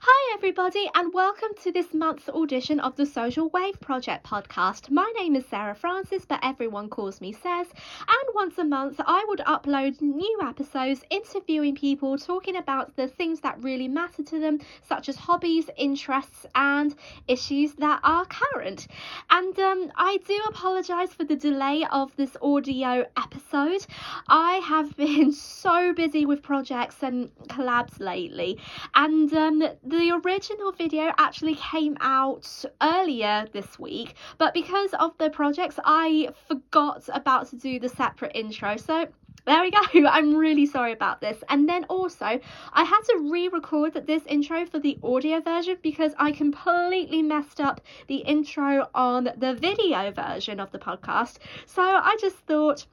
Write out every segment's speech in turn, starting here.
Hi, everybody, and welcome to this month's audition of the Social Wave Project podcast. My name is Sarah Francis, but everyone calls me Says. And once a month, I would upload new episodes interviewing people talking about the things that really matter to them, such as hobbies, interests, and issues that are current. And um, I do apologise for the delay of this audio episode. I have been so busy with projects and collabs lately, and um, the original video actually came out earlier this week, but because of the projects, I forgot about to do the separate intro. So there we go. I'm really sorry about this. And then also, I had to re record this intro for the audio version because I completely messed up the intro on the video version of the podcast. So I just thought,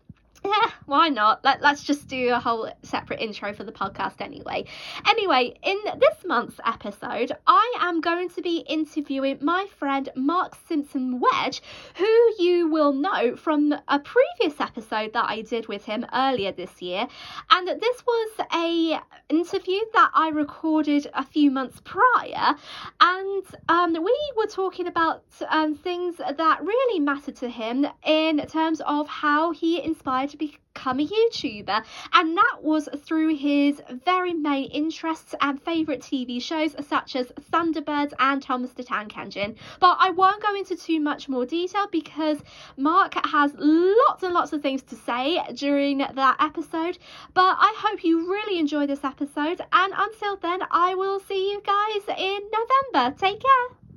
yeah, why not? Let, let's just do a whole separate intro for the podcast anyway. Anyway, in this month's episode, I am going to be interviewing my friend Mark Simpson Wedge, who you will know from a previous episode that I did with him earlier this year. And this was a interview that I recorded a few months prior, and um, we were talking about um, things that really mattered to him in terms of how he inspired to become a YouTuber, and that was through his very main interests and favourite TV shows such as Thunderbirds and Thomas the Tank Engine. But I won't go into too much more detail because Mark has lots and lots of things to say during that episode. But I hope you really enjoy this episode, and until then, I will see you guys in November. Take care.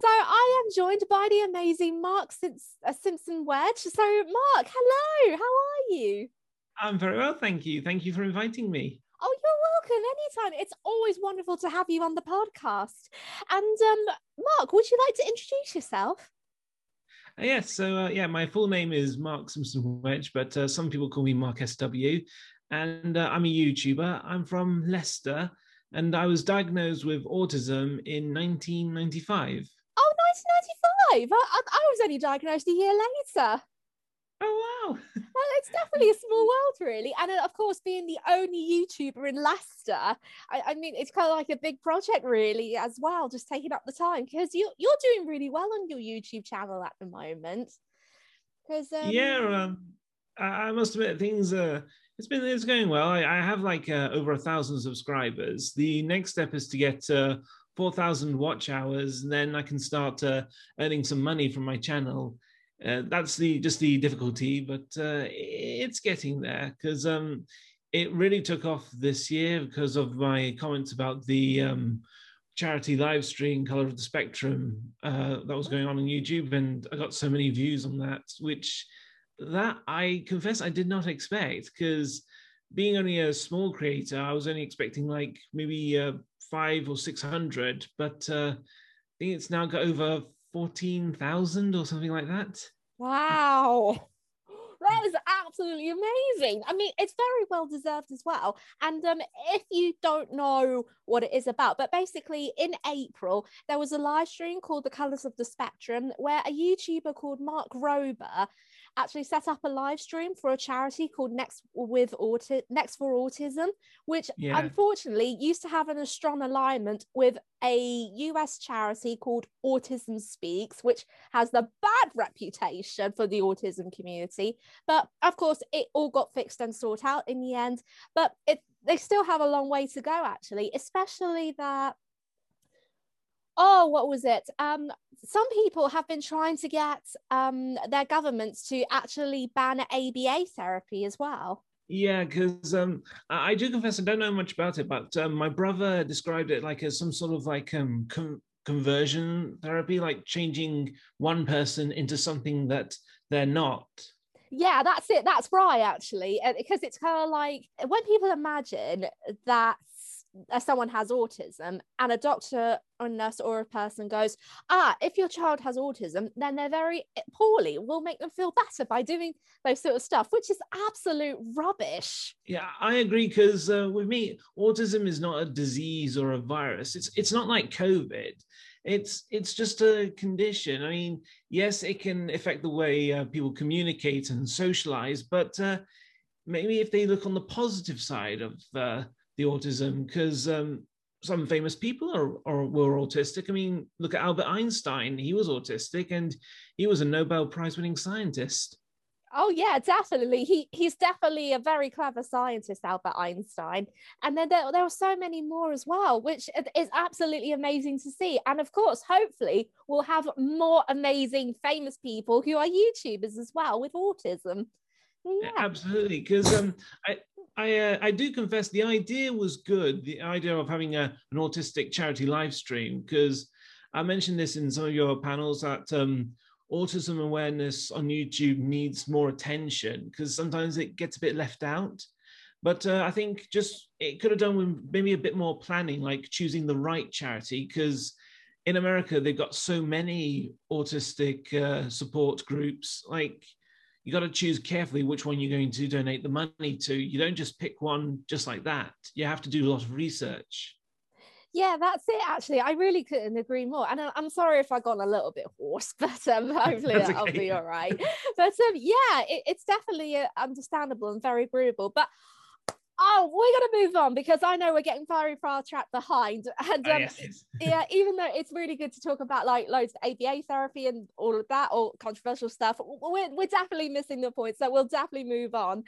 So I am joined by the amazing Mark Simps- uh, Simpson Wedge. So Mark, hello, how are you? I'm very well, thank you. Thank you for inviting me. Oh, you're welcome anytime. It's always wonderful to have you on the podcast. And um, Mark, would you like to introduce yourself? Uh, yes, so uh, yeah, my full name is Mark Simpson Wedge, but uh, some people call me Mark SW, and uh, I'm a YouTuber. I'm from Leicester, and I was diagnosed with autism in 1995. Oh, 1995. I, I, was only diagnosed a year later. Oh wow! well, it's definitely a small world, really. And of course, being the only YouTuber in Leicester, I, I, mean, it's kind of like a big project, really, as well. Just taking up the time because you you're doing really well on your YouTube channel at the moment. Because um... yeah, um, I, I, must admit things are. It's been it's going well. I, I have like uh, over a thousand subscribers. The next step is to get uh, 4,000 watch hours, and then I can start uh, earning some money from my channel. Uh, that's the just the difficulty, but uh, it's getting there because um, it really took off this year because of my comments about the um, charity live stream color of the spectrum uh, that was going on on youtube and i got so many views on that which that i confess i did not expect because being only a small creator i was only expecting like maybe uh, five or six hundred, but uh, I think it's now got over fourteen thousand or something like that. Wow. That is absolutely amazing. I mean, it's very well deserved as well. And um, if you don't know what it is about, but basically in April, there was a live stream called The Colors of the Spectrum where a YouTuber called Mark Rober actually set up a live stream for a charity called Next with Auti- Next for Autism, which yeah. unfortunately used to have an strong alignment with a US charity called Autism Speaks, which has the bad reputation for the autism community. But of course, it all got fixed and sorted out in the end. But it they still have a long way to go, actually, especially that oh what was it? Um some people have been trying to get um their governments to actually ban aba therapy as well. Yeah because um i do confess i don't know much about it but um, my brother described it like as some sort of like um com- conversion therapy like changing one person into something that they're not. Yeah that's it. That's right actually. Because it's kind of like when people imagine that uh, someone has autism and a doctor or a nurse or a person goes ah if your child has autism then they're very poorly. We'll make them feel better by doing those sort of stuff which is absolute rubbish. Yeah i agree because uh, with me autism is not a disease or a virus. It's it's not like covid. It's it's just a condition. I mean yes it can affect the way uh, people communicate and socialize but uh, maybe if they look on the positive side of uh, the autism because um, some famous people are, are were autistic. I mean, look at Albert Einstein. He was autistic, and he was a Nobel Prize winning scientist. Oh yeah, definitely. He he's definitely a very clever scientist, Albert Einstein. And then there, there were so many more as well, which is absolutely amazing to see. And of course, hopefully, we'll have more amazing, famous people who are YouTubers as well with autism. Yeah. Absolutely, because um, I I uh, I do confess the idea was good. The idea of having a an autistic charity live stream, because I mentioned this in some of your panels that um, autism awareness on YouTube needs more attention because sometimes it gets a bit left out. But uh, I think just it could have done with maybe a bit more planning, like choosing the right charity, because in America they've got so many autistic uh, support groups. Like you got to choose carefully which one you're going to donate the money to. You don't just pick one just like that. You have to do a lot of research yeah that's it actually i really couldn't agree more and i'm sorry if i got a little bit hoarse but um hopefully okay. i'll be all right but um yeah it, it's definitely uh, understandable and very agreeable but oh we're going to move on because i know we're getting very far trapped behind and oh, um, oh, yes, yeah even though it's really good to talk about like loads of aba therapy and all of that or controversial stuff we're, we're definitely missing the point so we'll definitely move on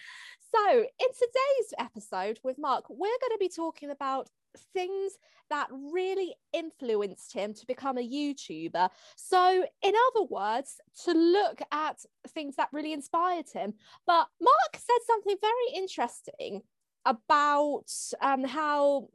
so in today's episode with mark we're going to be talking about things that really influenced him to become a YouTuber. So, in other words, to look at things that really inspired him. But Mark said something very interesting about um, how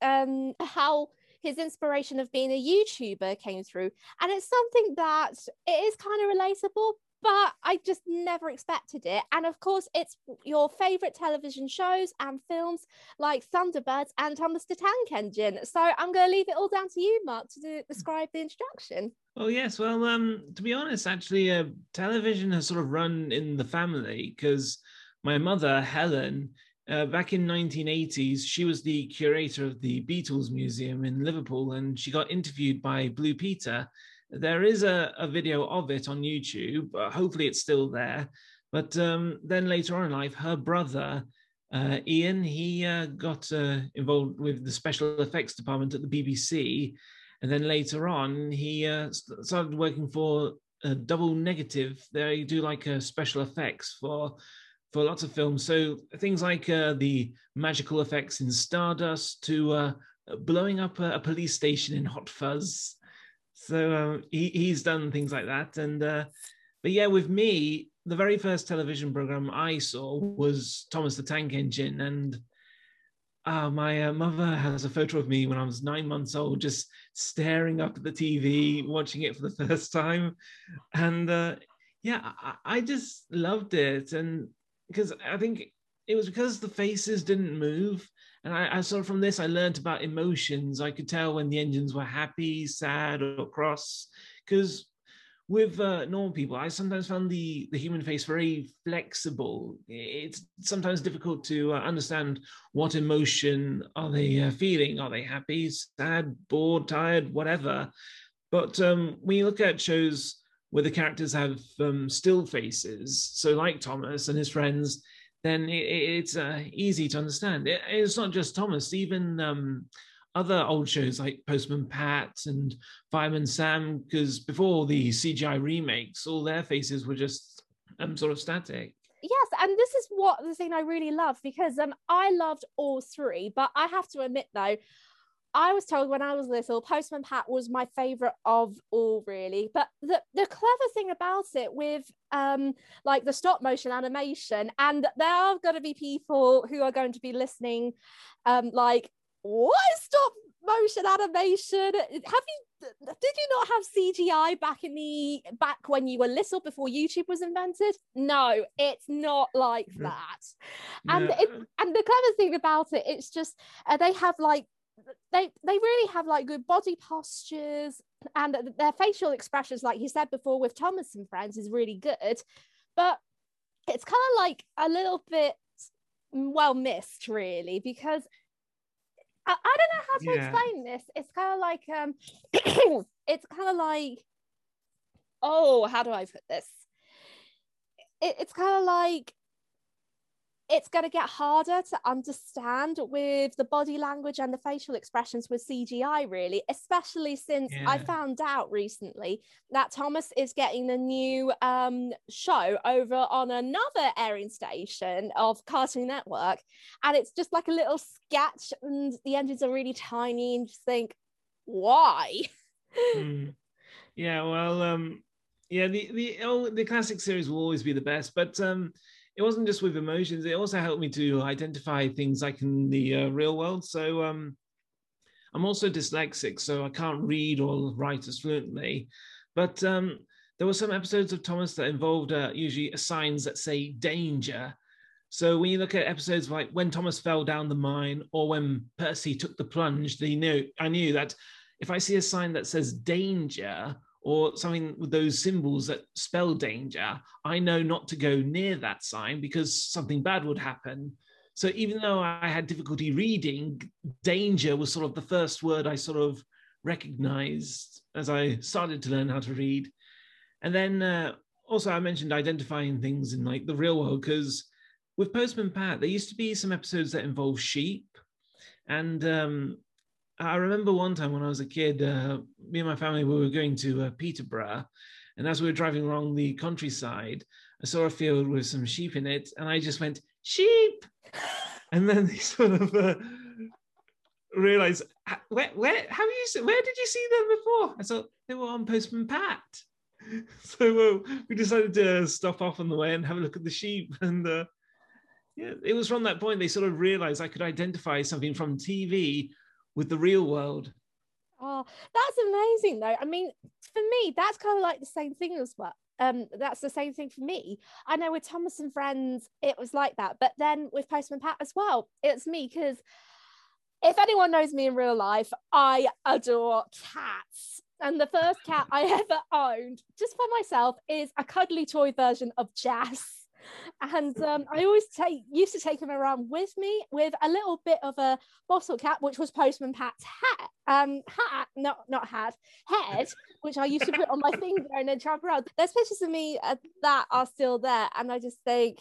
um, how his inspiration of being a YouTuber came through, and it's something that it is kind of relatable, but I just never expected it. And of course, it's your favorite television shows and films like Thunderbirds and Thomas the Tank Engine. So I'm going to leave it all down to you, Mark, to do, describe the introduction. Oh yes, well, um, to be honest, actually, uh, television has sort of run in the family because my mother, Helen, uh, back in 1980s, she was the curator of the Beatles Museum in Liverpool, and she got interviewed by Blue Peter there is a, a video of it on YouTube. Hopefully, it's still there. But um, then later on in life, her brother, uh, Ian, he uh, got uh, involved with the special effects department at the BBC. And then later on, he uh, started working for a Double Negative. They do like uh, special effects for for lots of films. So things like the magical effects in Stardust to blowing up a, a police station in Hot Fuzz so um, he, he's done things like that. And uh, but yeah, with me, the very first television program I saw was Thomas the Tank Engine, and uh, my uh, mother has a photo of me when I was nine months old, just staring up at the TV, watching it for the first time, and uh, yeah, I, I just loved it, and because I think it was because the faces didn't move and I, I saw from this, I learned about emotions. I could tell when the engines were happy, sad, or cross. Because with uh, normal people, I sometimes found the, the human face very flexible. It's sometimes difficult to uh, understand what emotion are they uh, feeling. Are they happy, sad, bored, tired, whatever? But um, when you look at shows where the characters have um, still faces, so like Thomas and his friends, then it, it's uh, easy to understand. It, it's not just Thomas, even um, other old shows like Postman Pat and Fireman Sam, because before the CGI remakes, all their faces were just um, sort of static. Yes, and this is what the thing I really love because um I loved all three, but I have to admit though, I was told when I was little, Postman Pat was my favorite of all, really. But the, the clever thing about it with um, like the stop motion animation, and there are going to be people who are going to be listening, um, like, what is stop motion animation? Have you did you not have CGI back in the back when you were little before YouTube was invented? No, it's not like that. And it, and the clever thing about it, it's just uh, they have like they they really have like good body postures and their facial expressions like you said before with thomas and friends is really good. But it's kind of like a little bit well missed really because I, I don't know how to yeah. explain this. It's kind of like um it's kind of like oh how do i put this? It, it's kind of like it's going to get harder to understand with the body language and the facial expressions with CGI, really, especially since yeah. I found out recently that Thomas is getting a new um, show over on another airing station of Cartoon Network. And it's just like a little sketch, and the engines are really tiny, and just think, why? mm. Yeah, well, um, yeah, the the the classic series will always be the best, but um, it wasn't just with emotions; it also helped me to identify things like in the uh, real world. So um, I'm also dyslexic, so I can't read or write as fluently. But um, there were some episodes of Thomas that involved uh, usually signs that say danger. So when you look at episodes like when Thomas fell down the mine or when Percy took the plunge, they knew I knew that if I see a sign that says danger or something with those symbols that spell danger, I know not to go near that sign because something bad would happen. So even though I had difficulty reading, danger was sort of the first word I sort of recognized as I started to learn how to read. And then uh, also I mentioned identifying things in like the real world because with Postman Pat, there used to be some episodes that involve sheep. And um, I remember one time when I was a kid, uh, me and my family we were going to uh, Peterborough, and as we were driving along the countryside, I saw a field with some sheep in it, and I just went sheep, and then they sort of uh, realized where where have you where did you see them before? I thought they were on Postman Pat. So we decided to stop off on the way and have a look at the sheep, and uh, yeah, it was from that point they sort of realized I could identify something from TV with the real world. Oh, that's amazing though. I mean, for me, that's kind of like the same thing as well. Um, that's the same thing for me. I know with Thomas and Friends, it was like that, but then with Postman Pat as well, it's me because if anyone knows me in real life, I adore cats. And the first cat I ever owned, just for myself, is a cuddly toy version of Jess and um, I always take used to take him around with me with a little bit of a bottle cap, which was Postman Pat's hat, um, hat, not not hat, head, which I used to put on my finger and then travel around. There's pictures of me uh, that are still there, and I just think.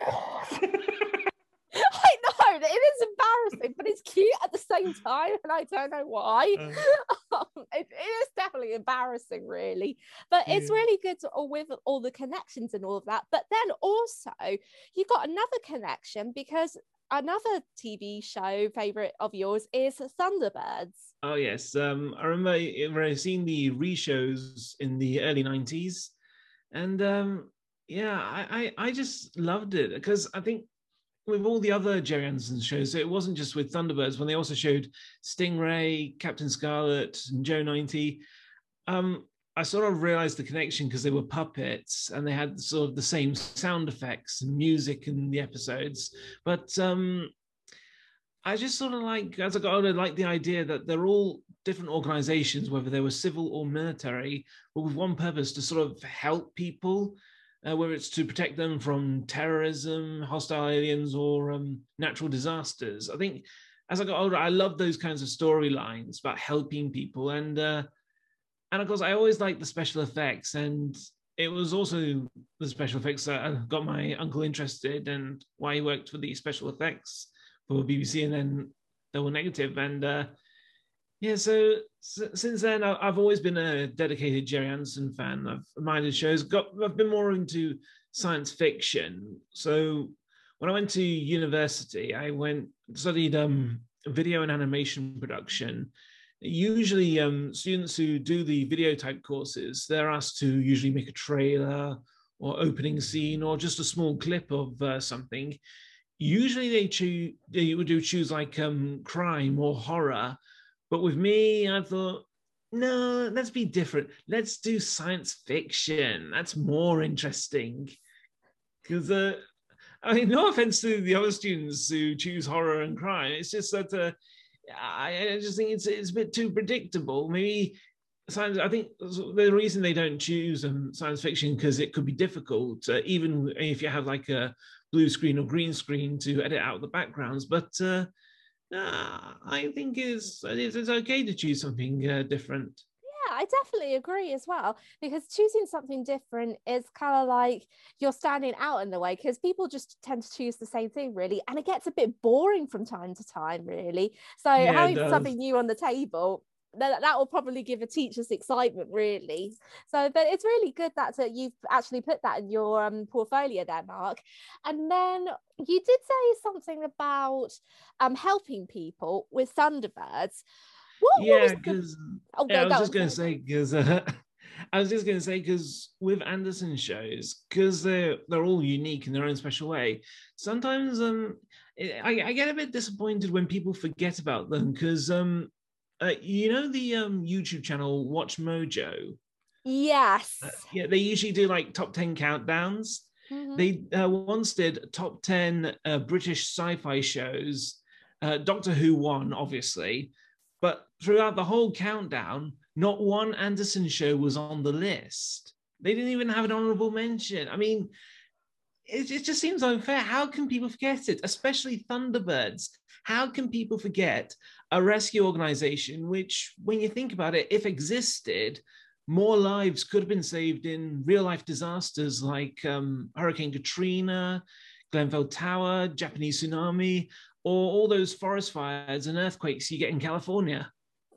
I know it is embarrassing, but it's cute at the same time, and I don't know why. Uh, it, it is definitely embarrassing, really, but yeah. it's really good to, with all the connections and all of that. But then also, you got another connection because another TV show favorite of yours is Thunderbirds. Oh yes, um, I remember seeing the re-shows in the early '90s, and um, yeah, I, I I just loved it because I think with all the other Gerry Anderson shows, it wasn't just with Thunderbirds, when they also showed Stingray, Captain Scarlet, and Joe 90. Um, I sort of realized the connection because they were puppets and they had sort of the same sound effects and music in the episodes. But um, I just sort of like, as I got older, like the idea that they're all different organizations, whether they were civil or military, but with one purpose to sort of help people uh, whether it's to protect them from terrorism, hostile aliens, or um, natural disasters. I think as I got older, I loved those kinds of storylines about helping people, and uh, and of course, I always liked the special effects, and it was also the special effects that got my uncle interested, and why he worked for the special effects for BBC, and then they were negative, and uh, yeah, so, so, since then I've always been a dedicated Gerry Anderson fan. I've admired shows. Got I've been more into science fiction. So when I went to university, I went studied um, video and animation production. Usually, um, students who do the video type courses, they're asked to usually make a trailer or opening scene or just a small clip of uh, something. Usually, they choose they would do choose like um, crime or horror but with me, I thought, no, let's be different. Let's do science fiction. That's more interesting. Because, uh, I mean, no offense to the other students who choose horror and crime. It's just that uh, I, I just think it's it's a bit too predictable. Maybe science. I think the reason they don't choose um, science fiction because it could be difficult, uh, even if you have like a blue screen or green screen to edit out the backgrounds. But uh, uh, I think is it's, it's okay to choose something uh, different. Yeah, I definitely agree as well because choosing something different is kind of like you're standing out in the way because people just tend to choose the same thing really and it gets a bit boring from time to time really so Yeah, having something new on the table that, that will probably give a teacher's excitement really. So but it's really good that uh, you've actually put that in your um, portfolio there mark. And then you did say something about um, helping people with thunderbirds. What, yeah, was the- oh, Yeah, I go, was just going to say because uh, I was just going to say because with Anderson shows, because they're they're all unique in their own special way. Sometimes um, I, I get a bit disappointed when people forget about them because um, uh, you know the um YouTube channel Watch Mojo. yes Uh, yeah, they usually do like top ten countdowns. Mhm. They uh, once did top 10 uh, British sci fi shows. Uh, Doctor Who won, obviously, but throughout the whole countdown, not one Anderson show was on the list. They didn't even have an honorable mention. I mean, it, it just seems unfair. How can people forget it, especially Thunderbirds? How can people forget a rescue organization which, when you think about it, if existed, more lives could have been saved in real life disasters like um, Hurricane Katrina, Grenfell Tower, Japanese tsunami, or all those forest fires and earthquakes you get in California.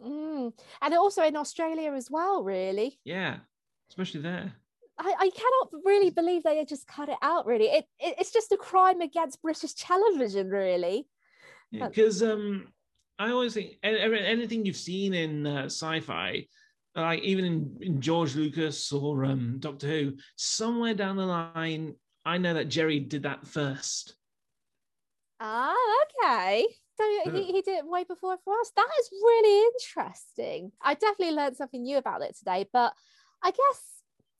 Mm. and also in australia as well really Yeah, especially there. I, I cannot really believe they just cut it out really it, it it's just a crime against british television really Because um, I always think anything you've seen in uh, sci-fi, like even in, in George Lucas or um, Doctor Who, somewhere down the line, I know that Gerry did that first. ah okay. So he, he did it way before everyone else. That is really interesting. I definitely learned something new about it today but i guess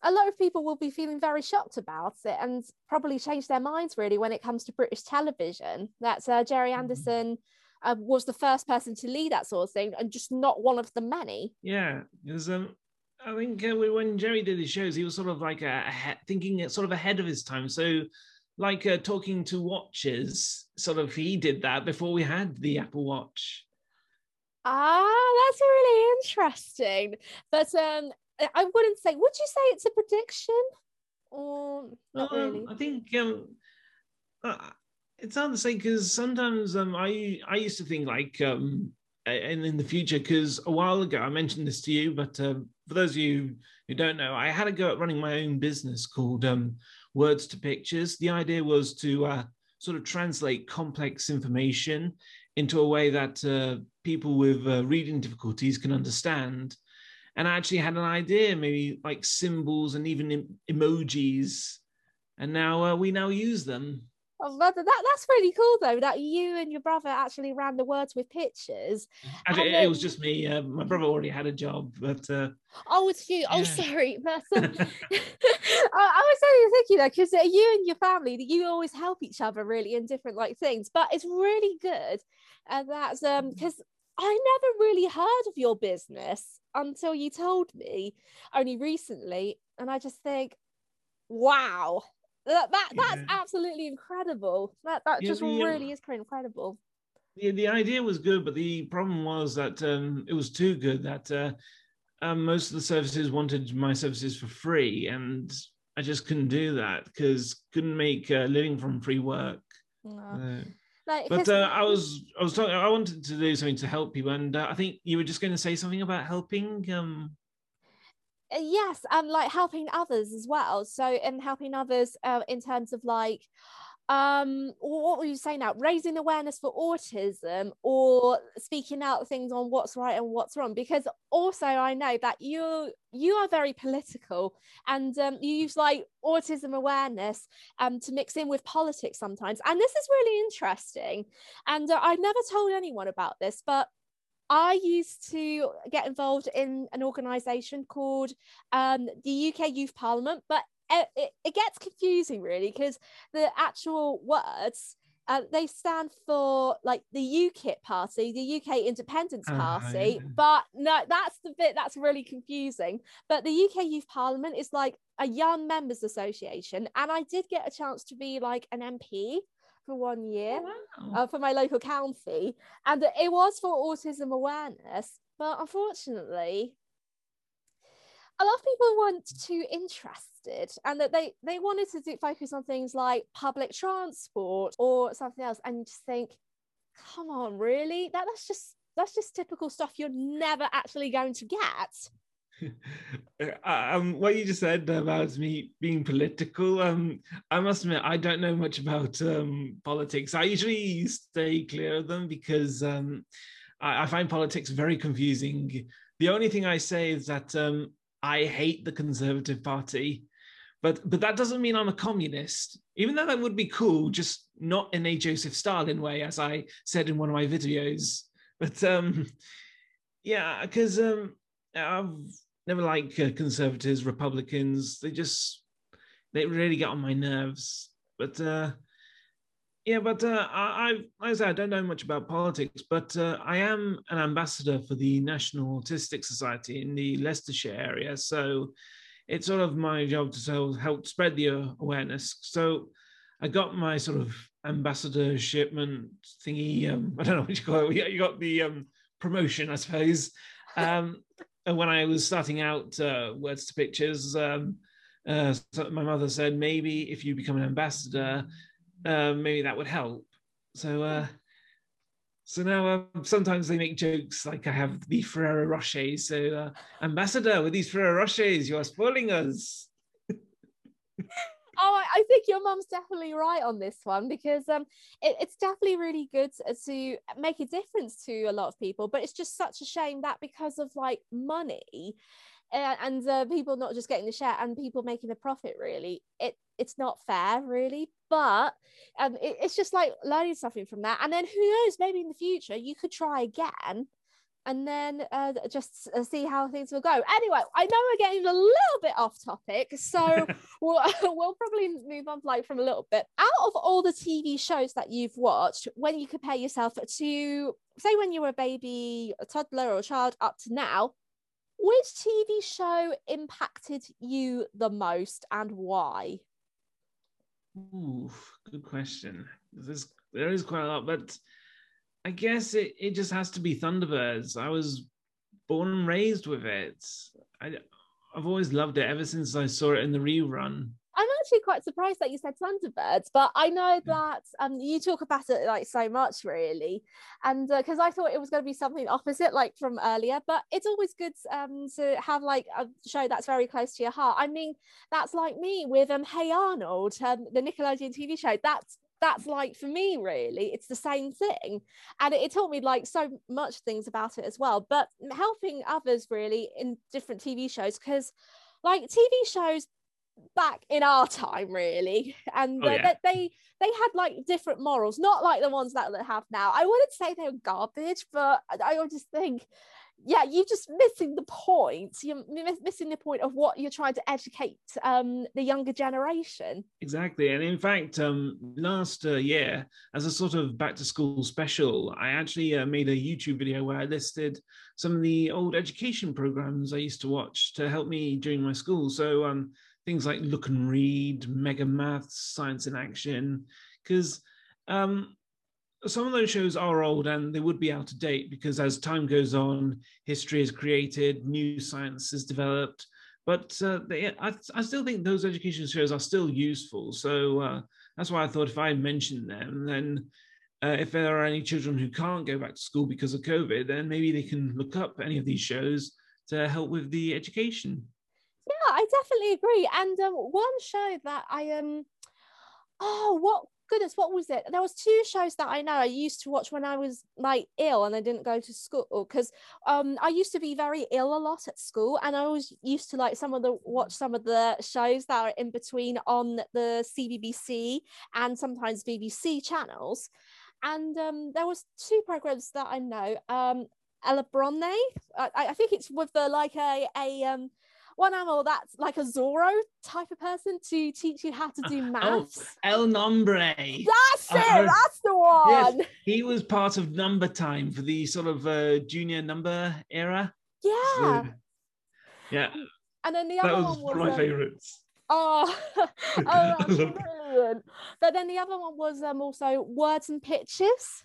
a lot of people will be feeling very shocked about it and probably change their minds really when it comes to british television. That uh, gerry anderson uh, was the first person to lead that sort of thing and just not one of the many Yeah, because um, I think uh, when Gerry did his shows, he was sort of like a, ahe- thinking sort of ahead of his time. So, like uh, talking to watches, sort of he did that before we had the Apple Watch. Ah, that's really interesting. But um, I- wouldn't say. Would you say it's a prediction, or not Um, really? I think um, uh, it's hard to say because sometimes um, I I used to think like um, and in the future because a while ago I mentioned this to you, but um, for those of you who don't know, I had a go at running my own business called um, Words to Pictures. The idea was to uh, sort of translate complex information into a way that uh, people with uh, reading difficulties can understand. And I actually had an idea, maybe like symbols and even em- emojis. And now uh, we now use them. Oh, but that that's really cool though. That you and your brother actually ran the words with pictures. Actually, And it, it was just me. Uh, my brother already had a job, but uh, Oh, it's you. Oh, Yeah. sorry. But um, I, I was only thinking that because you and your family, that you always help each other really in different like things. But it's really good, and that's um because I never really heard of your business until you told me only recently, and I just think, wow. That, that that's Yeah. absolutely incredible. That that Yeah, just the, um, really is quite incredible. the, the idea was good, but the problem was that um, it was too good that uh, um, most of the services wanted my services for free, and I just couldn't do that because couldn't make a living from free work. No. Uh, Like, but uh, I was I was talking. I wanted to do something to help people, and uh, I think you were just going to say something about helping. Um, yes and like helping others as well so and helping others uh, in terms of like um what were you saying now? Raising awareness for autism or speaking out things on what's right and what's wrong because also i know that you you are very political and um, you use like autism awareness um, to mix in with politics sometimes and this is really interesting and uh, i never told anyone about this but I used to get involved in an organisation called um, the UK Youth Parliament, but it, it, it gets confusing really because the actual words uh, they stand for like the UKIP party, the UK Independence Ah, Party, yeah. but no, that's the bit that's really confusing. But the UK Youth Parliament is like a young members association, and I did get a chance to be like an MP for one year wow. uh, for my local county, and it was for autism awareness. But unfortunately, a lot of people weren't too interested and that they they wanted to do, focus on things like public transport or something else and you just think come on really that that's just that's just typical stuff you're never actually going to get um, what you just said about me being political, um, I must admit I don't know much about um, politics. I usually stay clear of them because um, I, I, find politics very confusing. The only thing I say is that um, I hate the Conservative Party, but but that doesn't mean I'm a communist. Even though that would be cool, just not in a Joseph Stalin way, as I said in one of my videos. But um, yeah, because I've never like uh, conservatives, Republicans. They just they really get on my nerves. But uh, yeah, but uh, I, I, like I said, I don't know much about politics, but uh, I am an ambassador for the National Autistic Society in the Leicestershire area. So it's sort of my job to help spread the awareness. So I got my sort of ambassador shipment thingy. Um, I don't know what you call it. You got the um, promotion, I suppose. Um, when I was starting out uh, Words to Pictures, um, uh, so my mother said maybe if you become an ambassador, uh, maybe that would help. So, uh, so now uh, sometimes they make jokes like I have the Ferrero Rocher. So, uh, ambassador with these Ferrero Rochers, you are spoiling us. oh, I think your mum's definitely right on this one because um, it, it's definitely really good to make a difference to a lot of people. But it's just such a shame that because of like money, and uh, people not just getting the share and people making a profit really it it's not fair really but um, it, it's just like learning something from that and then who knows maybe in the future you could try again and then uh, just uh, see how things will go. Anyway, I know we're getting a little bit off topic, so we'll, we'll probably move on like from a little bit. Out of all the TV shows that you've watched, when you compare yourself to say when you were a baby, a toddler, or a child up to now, which TV show impacted you the most and why? Ooh, good question. There's there is quite a lot, but I guess it, it just has to be Thunderbirds. I was born and raised with it. I, I've always loved it ever since I saw it in the rerun. I'm actually quite surprised that you said Thunderbirds, but I know that um, you talk about it like so much, really, and because uh, I thought it was going to be something opposite, like from earlier. But it's always good um, to have like a show that's very close to your heart. I mean, that's like me with um, Hey Arnold, um, the Nickelodeon TV show. That's that's like for me really it's the same thing. And it, it, taught me like so much things about it as well. But helping others really in different tv shows because like tv shows back in our time really and oh, yeah. they, they they had like different morals not like the ones that they have now. I wouldn't say they were garbage but i would just think yeah you're just missing the point. You're missing the point of what you're trying to educate um, the younger generation. Exactly and in fact um, last uh, year as a sort of back to school special i actually uh, made a youtube video where i listed some of the old education programs i used to watch to help me during my school. So um, things like Look and Read, Mega Maths, Science in Action, because um, some of those shows are old and they would be out of date because as time goes on, history is created, new science is developed. But uh, they, I, I, still think those education shows are still useful. So uh, that's why I thought if I mention them, then uh, if there are any children who can't go back to school because of COVID, then maybe they can look up any of these shows to help with the education. Yeah, I definitely agree. And um, one show that I um, oh, what goodness, what was it? There was two shows that I know I used to watch when I was like ill and I didn't go to school because um I used to be very ill a lot at school and I was used to like some of the watch some of the shows that are in between on the CBBC and sometimes BBC channels. And um, there was two programs that I know. Um, Ella Bronte, I, I think it's with the like a a um one animal that's like a Zorro type of person to teach you how to do oh, maths. Oh, El Nombre. That's uh, it. that's the one. Yes, he was part of Number Time for the sort of uh, junior number era. Yeah. So, yeah. And then the other was one was one of my um, favorites. Oh, oh brilliant. But then the other one was um, also Words and Pictures.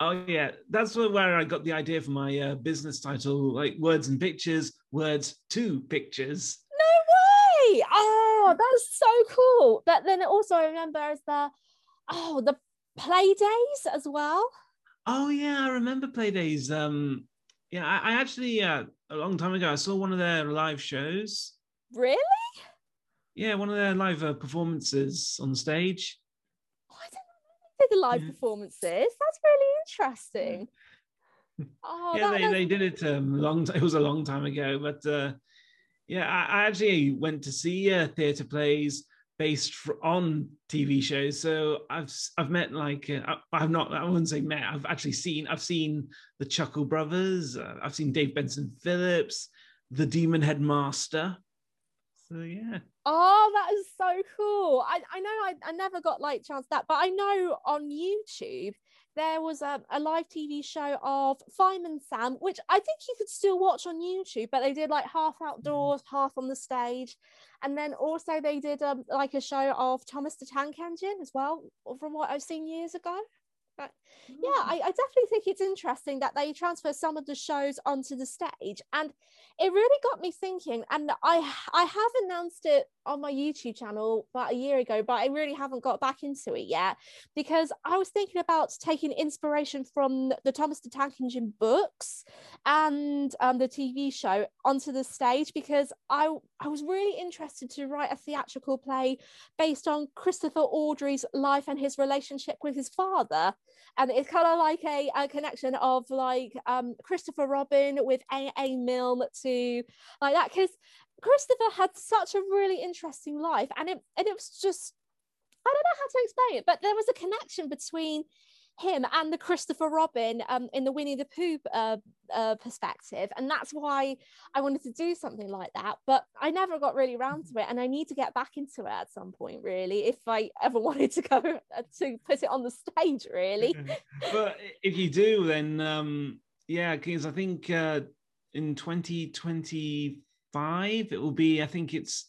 Oh yeah, that's where I got the idea for my uh, business title, like words and pictures, words to pictures. No way! Oh, that's so cool. But then also I remember as the oh the play days as well. Oh yeah, I remember play days. Um, yeah, I, I actually uh, a long time ago I saw one of their live shows. Really? Yeah, one of their live uh, performances on stage. Oh, I didn't know the live yeah. performances. That's really interesting. Oh, yeah, they, they did it um, long. It was a long time ago, but uh, yeah, I, I actually went to see uh, theatre plays based on TV shows. So I've I've met like uh, I've not I wouldn't say met. I've actually seen I've seen the Chuckle Brothers. Uh, I've seen Dave Benson Phillips, the Demon Headmaster. So yeah. Oh, that is so cool. I, I know I, I never got like chance that, but I know on YouTube there was a, a live TV show of Fireman Sam, which I think you could still watch on YouTube, but they did like half outdoors, mm-hmm. half on the stage. And then also they did um, like a show of Thomas the Tank Engine as well, from what I've seen years ago. But yeah, mm. I, I, definitely think it's interesting that they transfer some of the shows onto the stage. And it really got me thinking. And I I have announced it on my YouTube channel about a year ago, but I really haven't got back into it yet because I was thinking about taking inspiration from the Thomas the Tank Engine books and um, the TV show onto the stage because I I was really interested to write a theatrical play based on Christopher Awdry's life and his relationship with his father and it's kind of like a, a connection of like um, Christopher Robin with A. A. Milne to like that because Christopher had such a really interesting life and it and it was just I don't know how to explain it but there was a connection between him and the Christopher Robin um, in the Winnie the Pooh uh, uh, perspective. And that's why I wanted to do something like that. But I never got really around to it. And I need to get back into it at some point, really, if I ever wanted to go uh, to put it on the stage, really. but if you do, then um, yeah, because I think uh, in 2025, it will be, I think it's,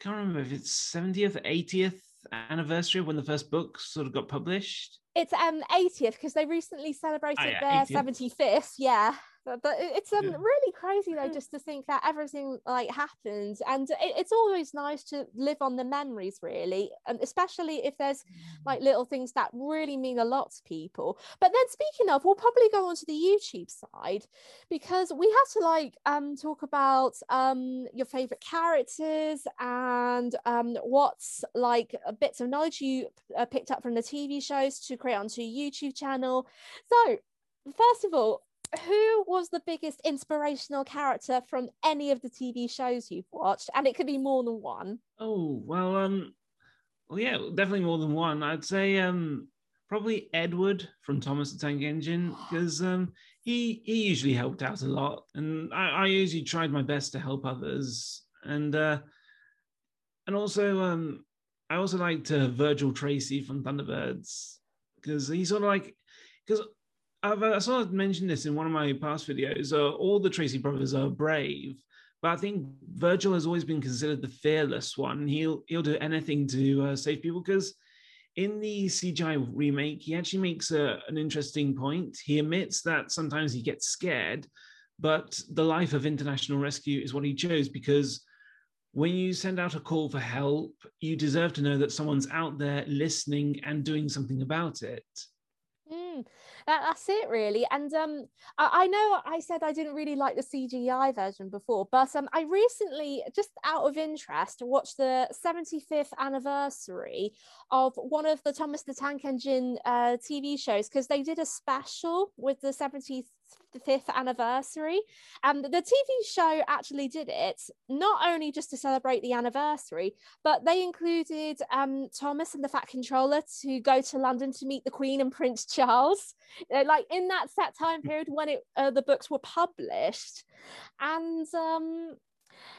can't remember if it's 70th, 80th anniversary when the first book sort of got published. It's um 80th because they recently celebrated oh, yeah, their 80th. 75th. Yeah. But, it's um, yeah. really crazy though just to think that everything like happens and it, it's always nice to live on the memories really and especially if there's like mm. little things that really mean a lot to people but then speaking of we'll probably go on to the youtube side because we have to like um talk about um your favorite characters and um what's like bits of knowledge you uh, picked up from the tv shows to create onto your youtube channel so first of all who was the biggest inspirational character from any of the TV shows you've watched? And it could be more than one. Oh, well, um, well, yeah, definitely more than one. I'd say um probably Edward from Thomas the Tank Engine, because um he he usually helped out a lot. And I, I usually tried my best to help others. And uh and also um I also liked uh, Virgil Tracy from Thunderbirds because he's sort of like because I've uh, sort of mentioned this in one of my past videos. Uh, all the Tracy brothers are brave, but I think Virgil has always been considered the fearless one. He'll he'll do anything to uh, save people because in the CGI remake, he actually makes a, an interesting point. He admits that sometimes he gets scared, but the life of international rescue is what he chose because when you send out a call for help, you deserve to know that someone's out there listening and doing something about it. Mm, that, that's it really and um I, I, know i said i didn't really like the cgi version before but um i recently just out of interest watched the 75th anniversary of one of the thomas the tank engine uh, tv shows because they did a special with the 70th the fifth anniversary. And the TV show actually did it not only just to celebrate the anniversary, but they included um, Thomas and the Fat Controller to go to London to meet the Queen and Prince Charles, uh, like in that set time period when it uh, the books were published. And um,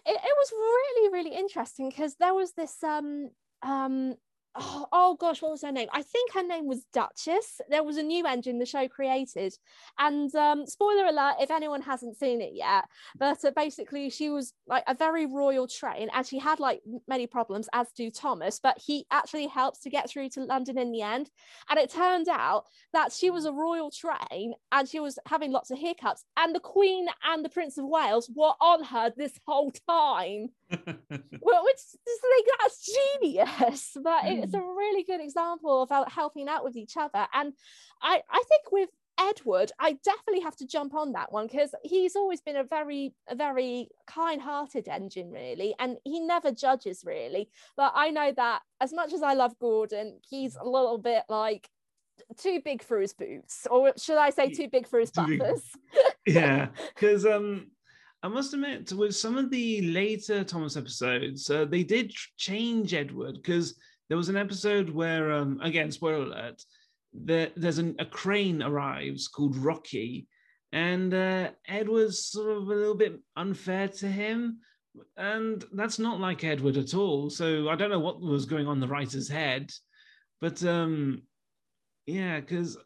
it, it was really, really interesting because there was this um, um, oh, oh gosh, what was her name? I think her name was Duchess. There was a new engine the show created, and um, spoiler alert if anyone hasn't seen it yet. But uh, basically, she was like a very royal train, and she had like many problems, as do Thomas. But he actually helps to get through to London in the end. And it turned out that she was a royal train, and she was having lots of hiccups, and the Queen and the Prince of Wales were on her this whole time. well, which is like that's genius, but it's a Mm. really good example of helping out with each other. And I, I think with Edward, I definitely have to jump on that one because he's always been a very, a very kind-hearted engine, really, and he never judges really. But I know that as much as I love Gordon, he's a little bit like too big for his boots, or should I say, too big for his butters? yeah, because um, I must admit, with some of the later Thomas episodes, uh, they did change Edward because there was an episode where, um, again, spoiler alert, there, there's an, a crane arrives called Rocky, and uh, Edward's sort of a little bit unfair to him. And that's not like Edward at all. So I don't know what was going on the writer's head, but um, yeah, because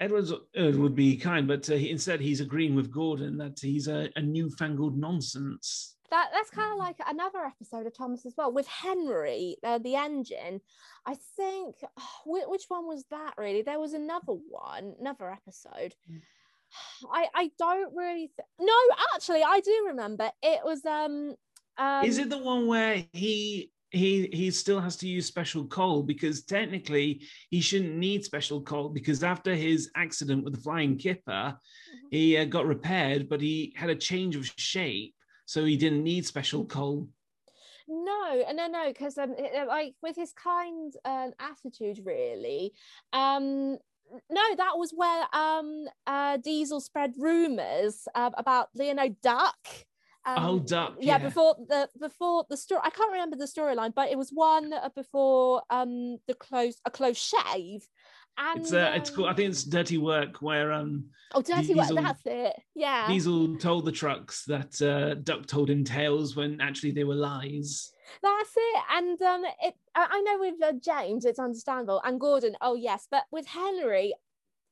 Edward's uh, would be kind, but uh, instead he's agreeing with Gordon that he's a, a newfangled nonsense. that that's kind of like another episode of Thomas as well with Henry, uh, the engine. I think whi- which one was that really? There was another one, another episode. I I don't really th- no actually I do remember it was um um Is it the one where he he he still has to use special coal because technically he shouldn't need special coal because after his accident with the flying kipper, he uh, got repaired, but he had a change of shape, so he didn't need special coal. No, no, no, because um, it- like with his kind um, attitude, really. Um, no, that was where um, uh, Diesel spread rumors uh, about Leonardo Duck. Um, oh, duck! yeah, before the before the story, I can't remember the storyline, but it was one before um the close a close shave. And it's uh, it's cool. I um, think it's dirty work where um oh, dirty work. Diesel- That's it. Yeah. Diesel told the trucks that uh, Duck told him tales when actually they were lies. That's it. And um, it, I I know with uh, James, it's understandable, and Gordon, oh yes, but with Henry,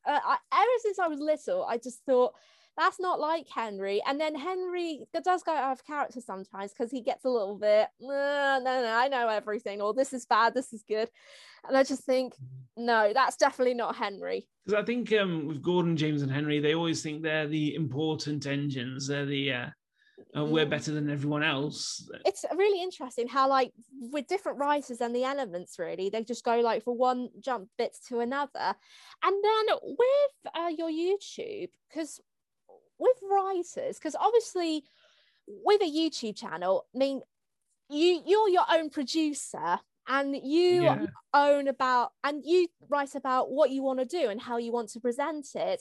uh, I, ever since I was little, I just thought that's not like Henry. And then Henry does go out of character sometimes because he gets a little bit, "Uh, no, no, I know everything, or this is bad, this is good, and I just think, no, that's definitely not Henry. Because I think um, with Gordon, James, and Henry, they always think they're the important engines. They're the uh, uh, we're Mm. better than everyone else. it's really interesting how like with different writers and the elements really they just go like for one jump bits to another and then with uh, your youtube because with writers because obviously with a youtube channel i mean you you're your own producer and you Yeah. own about and you write about what you want to do and how you want to present it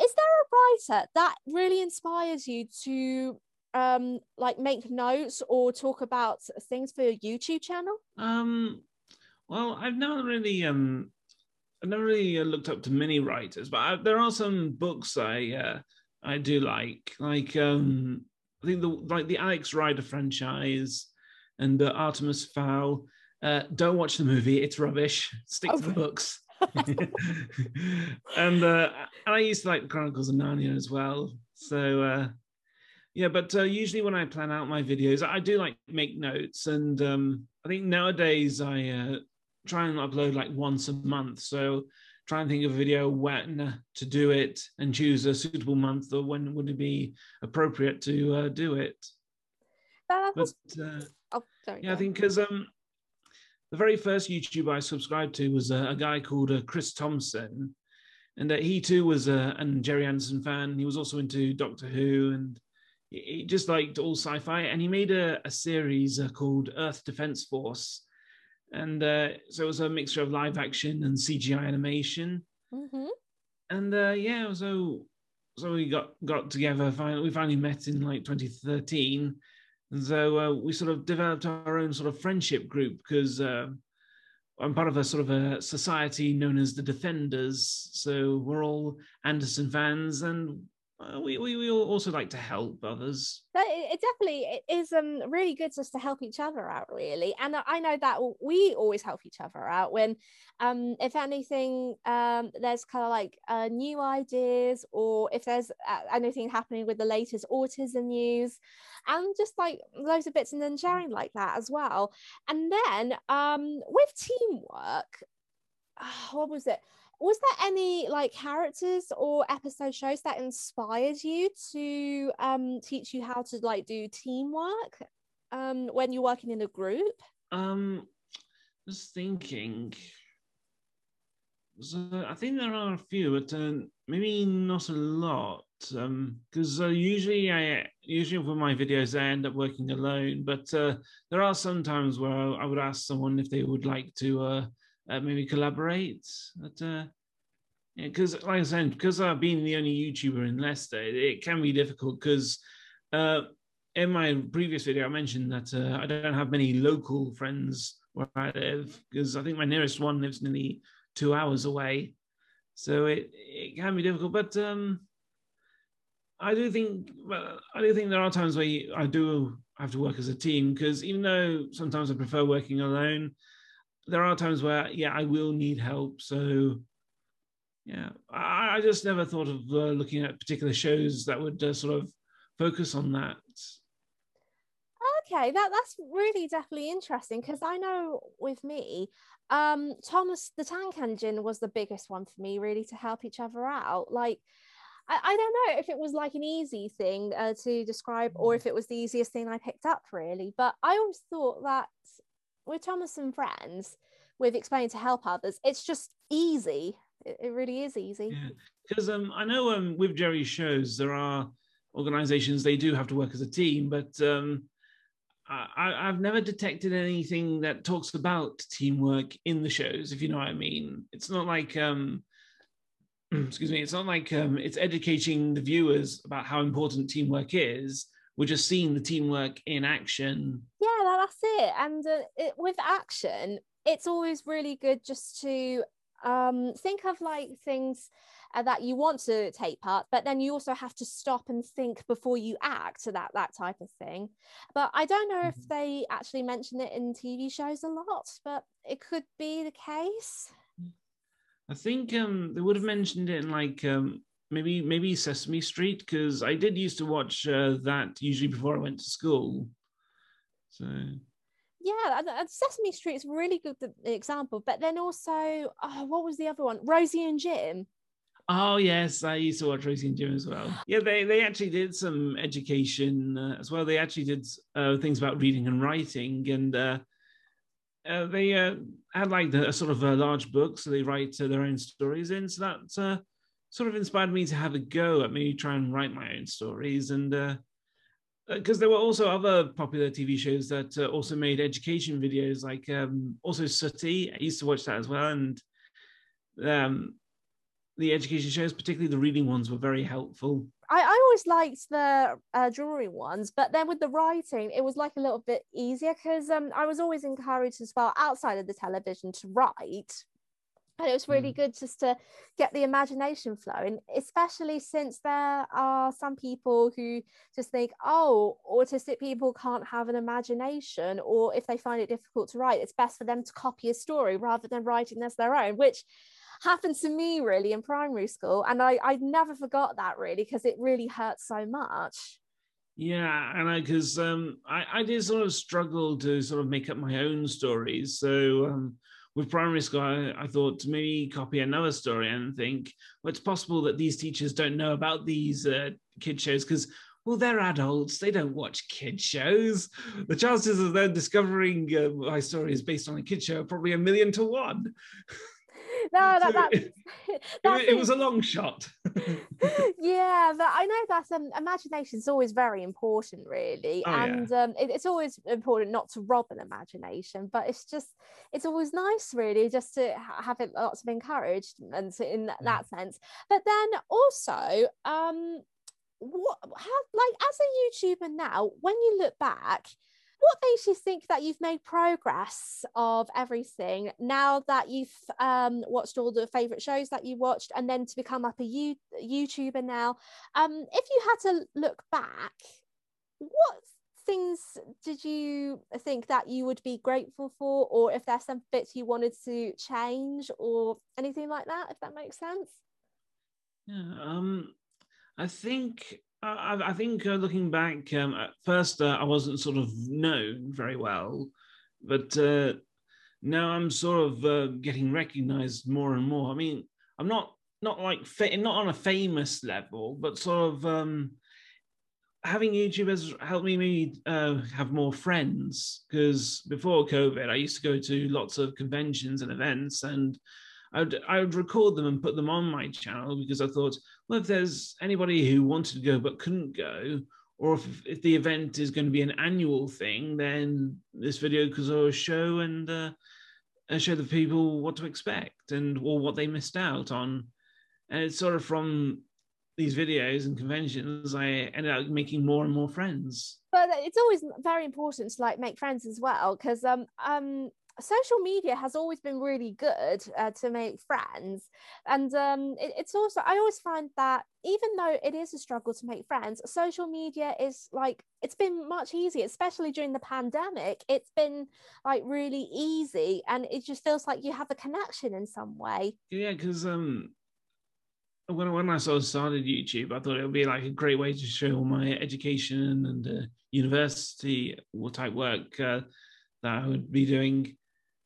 is there a writer that really inspires you to um like make notes or talk about things for your youtube channel Um, well, I've never really um, I've never really uh, looked up to many writers, but I, there are some books I uh, I do like, like um, I think the like the Alex Rider franchise and uh, Artemis Fowl. Uh, don't watch the movie; it's rubbish. Stick Oh, to the books. and uh, I used to like the Chronicles of Narnia as well. So uh, yeah, but uh, usually when I plan out my videos, I do like make notes, and um, I think nowadays I uh, try and upload like once a month. So try and think of a video when to do it, and choose a suitable month or when would it be appropriate to uh, do it. That But uh, oh, sorry, yeah, I think because um, the very first YouTube I subscribed to was a, a guy called uh, Chris Thompson, and uh, he too was a and Gerry Anderson fan. He was also into Doctor Who, and he, he just liked all sci-fi. And he made a, a series uh, called Earth Defense Force, and uh, so it was a mixture of live action and CGI animation Mhm. and uh, yeah, so so we got got together. Finally, we finally met in like 2013, and so uh, we sort of developed our own sort of friendship group because uh, I'm part of a sort of a society known as the Defenders. So we're all Anderson fans, and uh, we, we we also like to help others. It, it definitely it is um really good just to help each other out, really. And I know that we always help each other out when, um, if anything, um, there's kind of like uh, new ideas, or if there's uh, anything happening with the latest autism news, and just like loads of bits and then sharing like that as well. And then um, with teamwork, uh, what was it? Was there any like characters or episode shows that inspired you to um teach you how to like do teamwork um when you're working in a group? Um just thinking. So i think there are a few but uh, maybe not a lot um because uh, usually i usually for my videos i end up working alone but uh, there are some times where I, I would ask someone if they would like to uh maybe collaborate. But uh, because, like I said, because I've been the only YouTuber in Leicester, it can be difficult. Because uh, in my previous video, I mentioned that uh, I don't have many local friends where I live. Because I think my nearest one lives nearly two hours away, so it it can be difficult. But um, I do think, well, I do think there are times where I do have to work as a team. Because even though sometimes I prefer working alone there are times where yeah i will need help. So yeah i, I just never thought of uh, looking at particular shows that would uh, sort of focus on that. Okay that that's really definitely interesting because i know with me um thomas the tank engine was the biggest one for me really to help each other out. Like I, I don't know if it was like an easy thing uh, to describe or mm. if it was the easiest thing I picked up really, but I always thought that with Thomas and Friends, with explaining to help others, it's just easy. It, it really is easy. Because um, I know um, with Gerry's shows, there are organizations, they do have to work as a team, but um, I, I've never detected anything that talks about teamwork in the shows, if you know what I mean. It's not like, um, excuse me, it's not like um, it's educating the viewers about how important teamwork is we're just seeing the teamwork in action. Yeah, that's it. And uh, it, with action, it's always really good just to um, think of like things uh, that you want to take part, but then you also have to stop and think before you act. That that type of thing. But I don't know mm-hmm. if they actually mention it in TV shows a lot, but it could be the case. I think um, they would have mentioned it in like um, maybe maybe Sesame Street because I did used to watch uh, that usually before I went to school. So yeah, Sesame Street is really good example. But then also, oh, what was the other one? Rosie and Jim. Oh yes, I used to watch Rosie and Jim as well. Yeah, they they actually did some education uh, as well. They actually did uh, things about reading and writing, and uh, uh they uh, had like the, a sort of a large book, so they write uh, their own stories in. So that sort of inspired me to have a go at maybe try and write my own stories and because uh, there were also other popular TV shows that uh, also made education videos, like um, also Sooty. I used to watch that as well, and um, the education shows, particularly the reading ones, were very helpful. I, I always liked the uh, drawing ones, but then with the writing, it was like a little bit easier because um, I was always encouraged as well outside of the television to write and it was really mm. good just to get the imagination flowing especially since there are some people who just think oh autistic people can't have an imagination or if they find it difficult to write it's best for them to copy a story rather than writing as their own which happened to me really in primary school and i i never forgot that really because it really hurt so much yeah, and I because um, I I did sort of struggle to sort of make up my own stories. So um, with primary school, I, I, thought to maybe copy another story and think, well, it's possible that these teachers don't know about these uh, kid shows because, well, they're adults. They don't watch kid shows. The chances of them discovering uh, my story is based on a kid show are probably a million to one. no, that, that, it, it, was a long shot. yeah, but I know that um, imagination is always very important, really, oh, and yeah. um, it, it's always important not to rob an imagination. But it's just, it's always nice, really, just to have it lots of encouragement in that, that sense. But then also, um, what, how, like as a YouTuber now, when you look back what makes you think that you've made progress of everything now that you've um, watched all the favorite shows that you watched and then to become up a U- YouTuber now? Um, if you had to look back, what things did you think that you would be grateful for, or if there's some bits you wanted to change, or anything like that? If that makes sense. Yeah. Um, I think I, I think uh, looking back, um, at first uh, I wasn't sort of known very well, but uh, now I'm sort of uh, getting recognised more and more. I mean, I'm not not like fa- not on a famous level, but sort of um, having YouTube has helped me uh, have more friends. Because before COVID, I used to go to lots of conventions and events, and I would I would record them and put them on my channel because I thought, well, if there's anybody who wanted to go but couldn't go, or if, if the event is going to be an annual thing, then this video could sort of show and uh, show the people what to expect and or what they missed out on. And it's sort of from these videos and conventions, I ended up making more and more friends. But it's always very important to like make friends as well, because um um social media has always been really good uh, to make friends. And um, it, it's also i always find that even though it is a struggle to make friends social media is like it's been much easier especially during the pandemic. It's been like really easy and it just feels like you have a connection in some way. Yeah because um when, when I sort of started YouTube, I thought it would be like a great way to show my education and uh, university type work uh, that I would be doing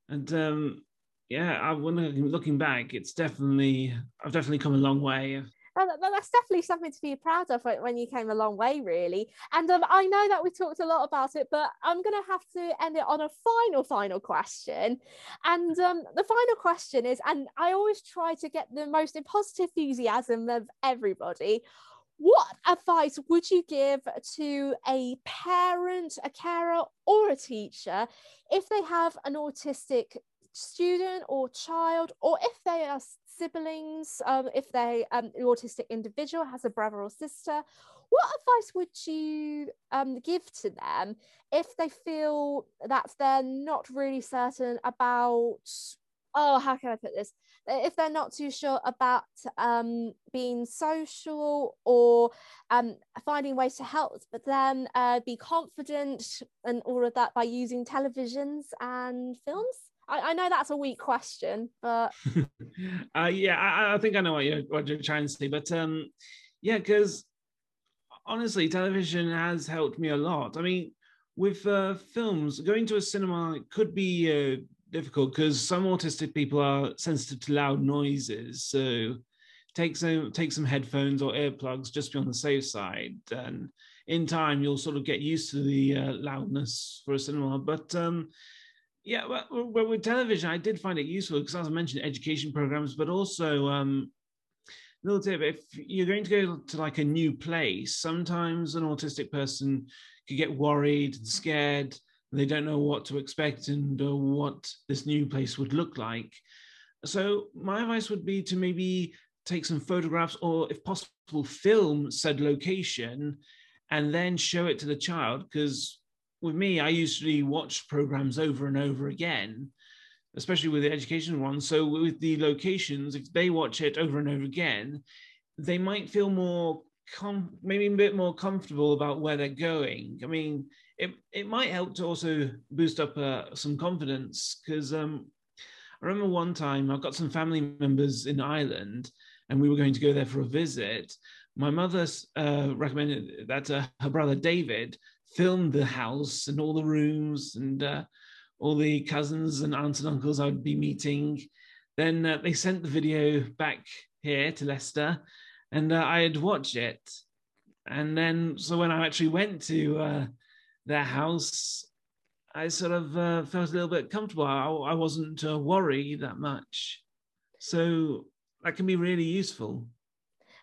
and um, yeah, I, when looking back, it's definitely I've definitely come a long way. Well, that's definitely something to be proud of when you came a long way, really. And um, I know that we talked a lot about it, but I'm going to have to end it on a final, final question. And um, the final question is, and I always try to get the most positive enthusiasm of everybody what advice would you give to a parent, a carer, or a teacher if they have an autistic student or child, or if they are siblings, um, if they um, an autistic individual has a brother or sister? What advice would you um, give to them if they feel that they're not really certain about oh, how can I put this? If they're not too sure about um, being social or um, finding ways to help, but then uh, be confident and all of that by using televisions and films. I, I know that's a weak question, but uh, yeah, I, I, think I know what you're what you're trying to say, but um, yeah, because honestly, television has helped me a lot. I mean, with uh, films, going to a cinema could be uh, difficult because some autistic people are sensitive to loud noises. So take some take some headphones or earplugs just be on the safe side. And in time, you'll sort of get used to the uh, loudness for a cinema. But um, yeah, well, with television, I did find it useful because, as I mentioned, education programs, but also um, little tip: if you're going to go to like a new place, sometimes an autistic person could get worried and scared they don't know what to expect and uh, what this new place would look like. So my advice would be to maybe take some photographs or if possible film said location and then show it to the child because with me i usually watch programs over and over again especially with the education ones so with the locations if they watch it over and over again they might feel more com- maybe a bit more comfortable about where they're going i mean it, it might help to also boost up uh, some confidence because um, I remember one time I've got some family members in Ireland and we were going to go there for a visit. My mother uh, recommended that uh, her brother David filmed the house and all the rooms and uh, all the cousins and aunts and uncles I would be meeting. Then uh, they sent the video back here to Leicester and uh, I had watched it. And then, so when I actually went to their house, I sort of uh, felt a little bit comfortable. I, I wasn't uh, worried that much. So that can be really useful.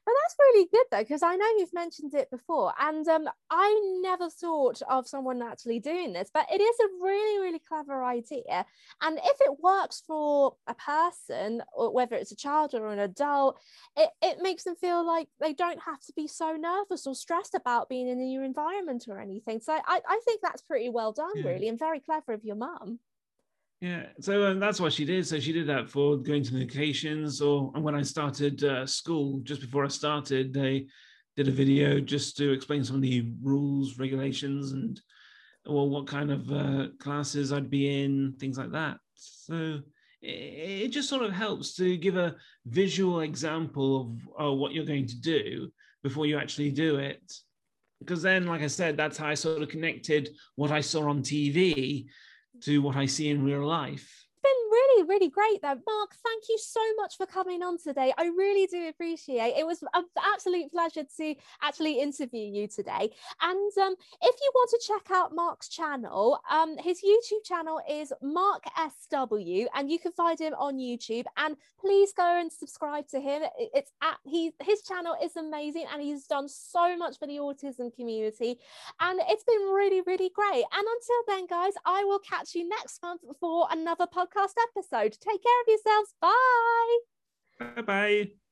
But that's really good though, because I know you've mentioned it before, and um, I never thought of someone actually doing this, but it is a really, really clever idea. And if it works for a person, or whether it's a child or an adult, it, it makes them feel like they don't have to be so nervous or stressed about being in a new environment or anything. So I, I think that's pretty well done, yeah. really, and very clever of your mum. Yeah, so um, that's what she did. So she did that for going to locations, or and when I started uh, school, just before I started, they did a video just to explain some of the rules, regulations, and well, what kind of uh, classes I'd be in, things like that. So it, it just sort of helps to give a visual example of uh, what you're going to do before you actually do it. Because then, like I said, that's how I sort of connected what I saw on TV to what I see in real life really, great though. Mark, thank you so much for coming on today. I really do appreciate it. It was an absolute pleasure to actually interview you today. And um, if you want to check out Mark's channel, um, his YouTube channel is Mark SW, and you can find him on YouTube. And please go and subscribe to him. It's at he his channel is amazing, and he's done so much for the autism community. And it's been really, really great. And until then, guys, I will catch you next month for another podcast podcast episode. Take care of yourselves. Bye. Bye bye.